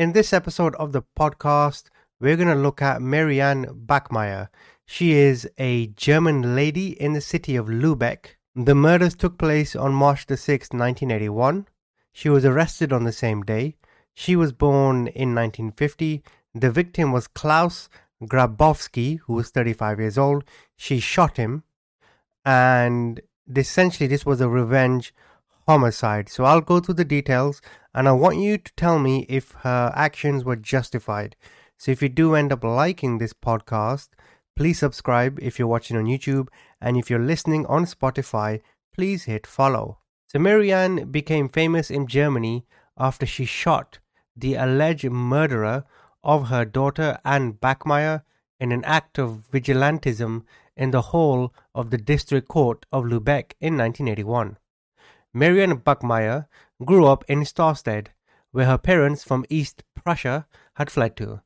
In this episode of the podcast, we're going to look at Marianne Bachmeier. She is a German lady in the city of Lubeck. The murders took place on March the 6th, 1981. She was arrested on the same day. She was born in 1950. The victim was Klaus Grabowski, who was 35 years old. She shot him, and essentially, this was a revenge homicide. So I'll go through the details and I want you to tell me if her actions were justified. So if you do end up liking this podcast, please subscribe if you're watching on YouTube and if you're listening on Spotify, please hit follow. So Marianne became famous in Germany after she shot the alleged murderer of her daughter Anne Bachmeier in an act of vigilantism in the hall of the district court of Lubeck in 1981. Marianne Bachmeier grew up in Sarstedt, where her parents from East Prussia had fled to.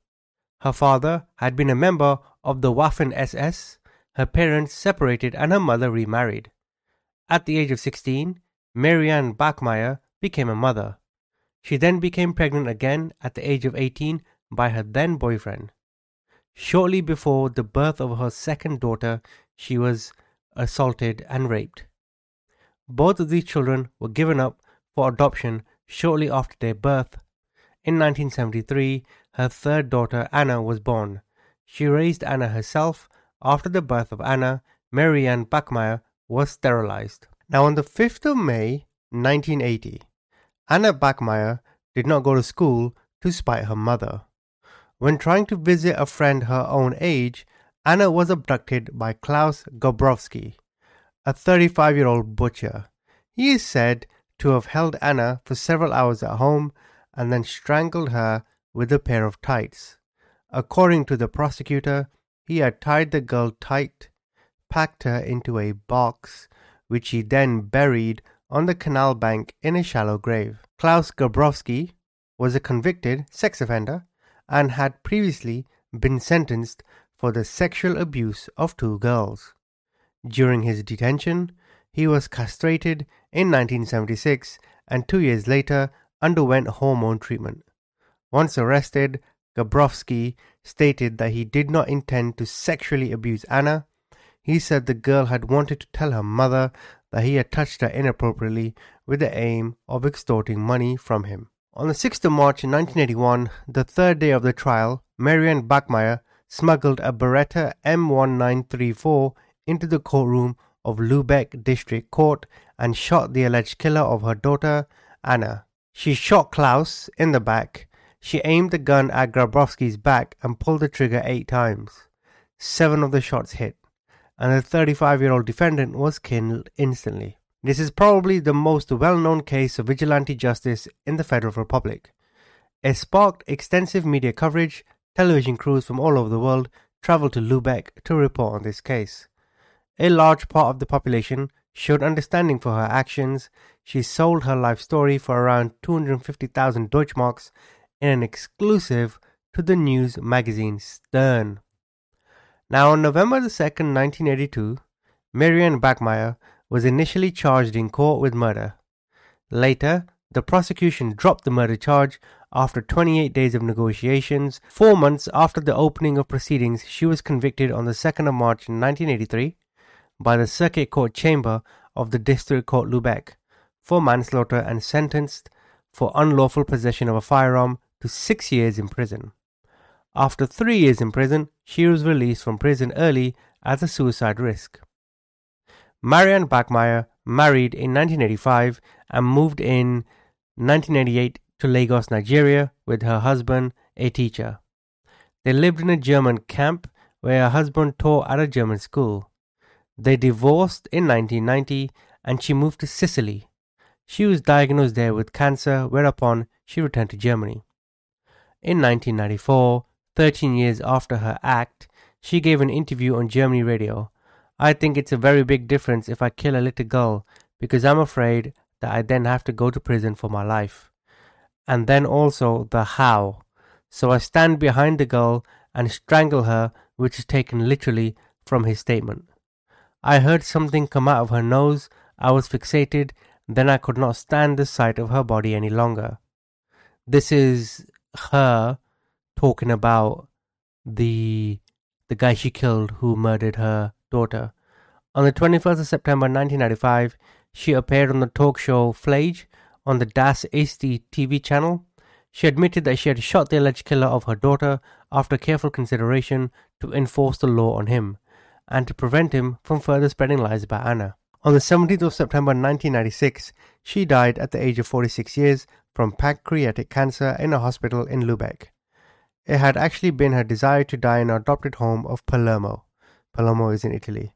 Her father had been a member of the Waffen SS, her parents separated, and her mother remarried. At the age of 16, Marianne Bachmeier became a mother. She then became pregnant again at the age of 18 by her then boyfriend. Shortly before the birth of her second daughter, she was assaulted and raped. Both of these children were given up for adoption shortly after their birth. In 1973, her third daughter Anna was born. She raised Anna herself. After the birth of Anna, Marianne Bachmeier was sterilized. Now, on the 5th of May 1980, Anna Bachmeier did not go to school to spite her mother. When trying to visit a friend her own age, Anna was abducted by Klaus Grabowski, a 35 year old butcher. He is said to have held Anna for several hours at home and then strangled her with a pair of tights. According to the prosecutor, he had tied the girl tight, packed her into a box, which he then buried on the canal bank in a shallow grave. Klaus Grabowski was a convicted sex offender and had previously been sentenced for the sexual abuse of two girls. During his detention, he was castrated in 1976 and two years later underwent hormone treatment. Once arrested, Grabowski stated that he did not intend to sexually abuse Anna. He said the girl had wanted to tell her mother that he had touched her inappropriately with the aim of extorting money from him. On the 6th of March 1981, the third day of the trial, Marianne Bachmeier smuggled a Beretta M1934 into the courtroom of Lubeck District Court and shot the alleged killer of her daughter, Anna. She shot Klaus in the back. She aimed the gun at Grabowski's back and pulled the trigger eight times. Seven of the shots hit, and the 35 year old defendant was killed instantly. This is probably the most well known case of vigilante justice in the Federal Republic. It sparked extensive media coverage. Television crews from all over the world traveled to Lubeck to report on this case. A large part of the population showed understanding for her actions. She sold her life story for around 250,000 Deutschmarks in an exclusive to the news magazine Stern. Now, on November the 2nd, 1982, Marianne Bachmeier was initially charged in court with murder. Later, the prosecution dropped the murder charge after 28 days of negotiations. Four months after the opening of proceedings, she was convicted on the 2nd of March 1983 by the Circuit Court Chamber of the District Court Lubeck for manslaughter and sentenced for unlawful possession of a firearm to six years in prison. After three years in prison, she was released from prison early as a suicide risk. Marianne Bachmeier married in 1985 and moved in 1988 to Lagos, Nigeria, with her husband, a teacher. They lived in a German camp where her husband taught at a German school. They divorced in 1990 and she moved to Sicily. She was diagnosed there with cancer, whereupon she returned to Germany. In 1994, 13 years after her act, she gave an interview on Germany radio. I think it's a very big difference if I kill a little girl because I'm afraid that I then have to go to prison for my life. And then also the how. So I stand behind the girl and strangle her, which is taken literally from his statement. I heard something come out of her nose. I was fixated. Then I could not stand the sight of her body any longer. This is her talking about the the guy she killed who murdered her daughter. On the 21st of September 1995, she appeared on the talk show Fliege on the Das Erste TV channel. She admitted that she had shot the alleged killer of her daughter after careful consideration to enforce the law on him and to prevent him from further spreading lies about Anna. On the 17th of September 1996, she died at the age of 46 years from pancreatic cancer in a hospital in Lubeck. It had actually been her desire to die in her adopted home of Palermo. Palermo is in Italy.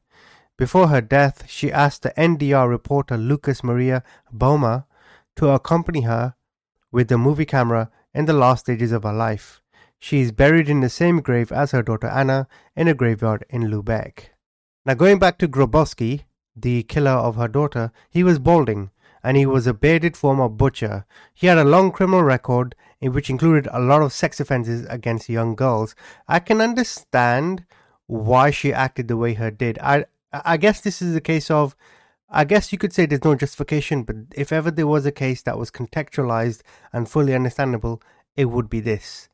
Before her death, she asked the NDR reporter Lukas Maria Böhmer to accompany her with the movie camera in the last stages of her life. She is buried in the same grave as her daughter Anna in a graveyard in Lubeck. Now, going back to Grabowski, the killer of her daughter, he was balding and he was a bearded former butcher. He had a long criminal record in which included a lot of sex offenses against young girls. I can understand why she acted the way her did. I I guess this is a case of I guess you could say there's no justification, but if ever there was a case that was contextualized and fully understandable, it would be this.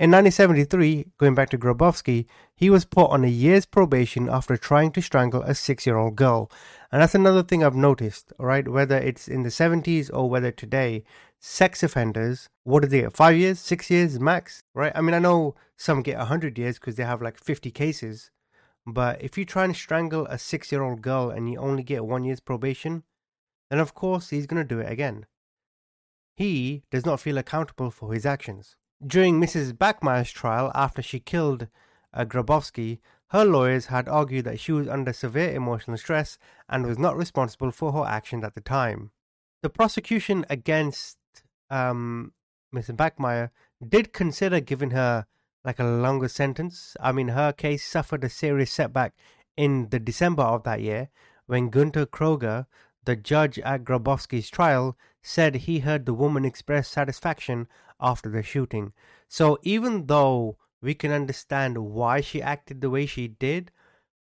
In 1973, going back to Grabowski, he was put on a year's probation after trying to strangle a six year old girl. And that's another thing I've noticed, right? Whether it's in the 70s or whether today, sex offenders, what do they get? Five years, six years max, right? I mean, I know some get 100 years because they have like 50 cases. But if you try and strangle a six year old girl and you only get one year's probation, then of course he's going to do it again. He does not feel accountable for his actions. During Mrs. Bachmeier's trial, after she killed uh, Grabowski, her lawyers had argued that she was under severe emotional stress and was not responsible for her actions at the time. The prosecution against um, Mrs. Bachmeier did consider giving her like a longer sentence. I mean, her case suffered a serious setback in the December of that year when Gunter Kroger, the judge at Grabowski's trial, said he heard the woman express satisfaction after the shooting. So even though we can understand why she acted the way she did,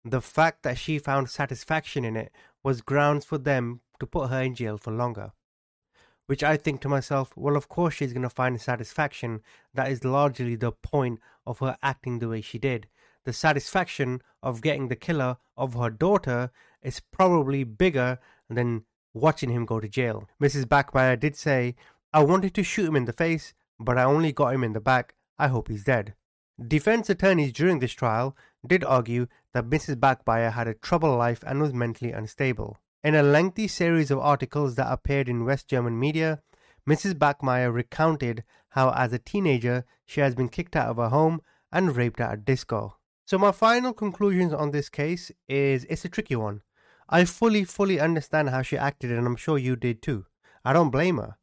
the fact that she found satisfaction in it was grounds for them to put her in jail for longer. Which I think to myself, well, of course she's going to find satisfaction. That is largely the point of her acting the way she did. The satisfaction of getting the killer of her daughter is probably bigger than watching him go to jail. Mrs. Bachmeier did say, I wanted to shoot him in the face, but I only got him in the back. I hope he's dead. Defense attorneys during this trial did argue that Mrs. Bachmeier had a troubled life and was mentally unstable. In a lengthy series of articles that appeared in West German media, Mrs. Bachmeier recounted how, as a teenager, she has been kicked out of her home and raped at a disco. So, my final conclusions on this case is it's a tricky one. I fully, fully understand how she acted, and I'm sure you did too. I don't blame her.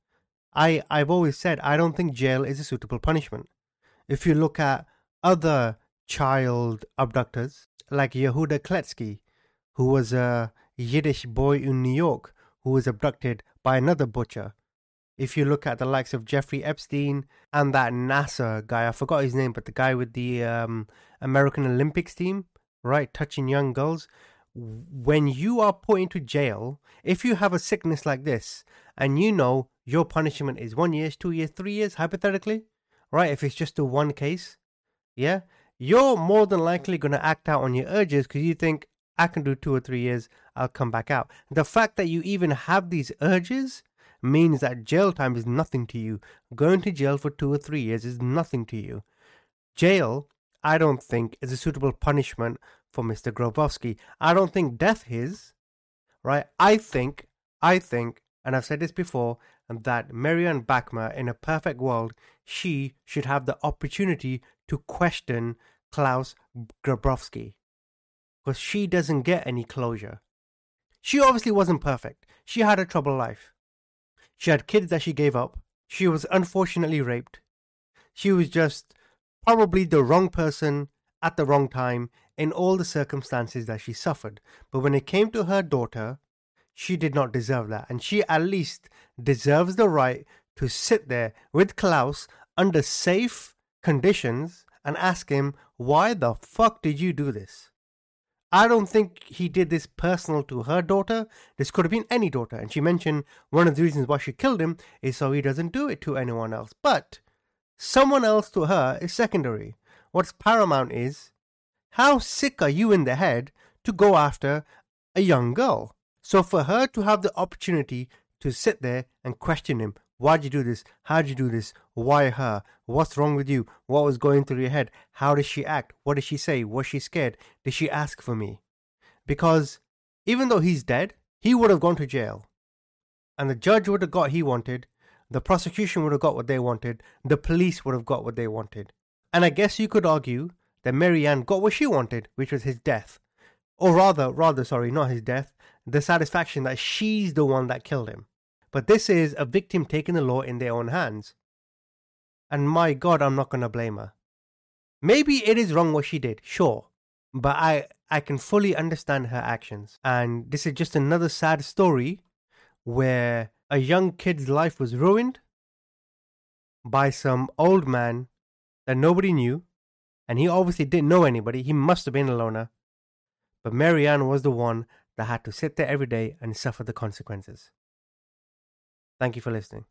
I, I've always said I don't think jail is a suitable punishment. If you look at other child abductors, like Yehuda Kletzky, who was a Yiddish boy in New York who was abducted by another butcher. If you look at the likes of Jeffrey Epstein and that Nassar guy, I forgot his name, but the guy with the um, American Olympics team, right, touching young girls, when you are put into jail, if you have a sickness like this and you know your punishment is one year, two years, three years, hypothetically, right? If it's just a one case, yeah, you're more than likely going to act out on your urges because you think, I can do two or three years, I'll come back out. The fact that you even have these urges means that jail time is nothing to you. Going to jail for two or three years is nothing to you. Jail, I don't think, is a suitable punishment for Mr. Grabowski. I don't think death is, right? I think, I think, and I've said this before, that Marianne Bachmeier, in a perfect world, she should have the opportunity to question Klaus Grabowski. Because she doesn't get any closure. She obviously wasn't perfect. She had a troubled life. She had kids that she gave up. She was unfortunately raped. She was just probably the wrong person at the wrong time in all the circumstances that she suffered. But when it came to her daughter, she did not deserve that. And she at least deserves the right to sit there with Klaus under safe conditions and ask him, why the fuck did you do this? I don't think he did this personal to her daughter. This could have been any daughter. And she mentioned one of the reasons why she killed him is so he doesn't do it to anyone else. But Someone else to her is secondary. What's paramount is how sick are you in the head to go after a young girl? So for her to have the opportunity to sit there and question him, why'd you do this? How'd you do this? Why her? What's wrong with you? What was going through your head? How did she act? What did she say? Was she scared? Did she ask for me? Because even though he's dead, he would have gone to jail. And the judge would have got he wanted, the prosecution would have got what they wanted, the police would have got what they wanted. And I guess you could argue that Marianne got what she wanted, which was his death. Or rather, rather, sorry, not his death, the satisfaction that she's the one that killed him. But this is a victim taking the law in their own hands. And my God, I'm not going to blame her. Maybe it is wrong what she did, sure. But I, I can fully understand her actions. And this is just another sad story where a young kid's life was ruined by some old man that nobody knew. And he obviously didn't know anybody. He must have been a loner. But Marianne was the one that had to sit there every day and suffer the consequences. Thank you for listening.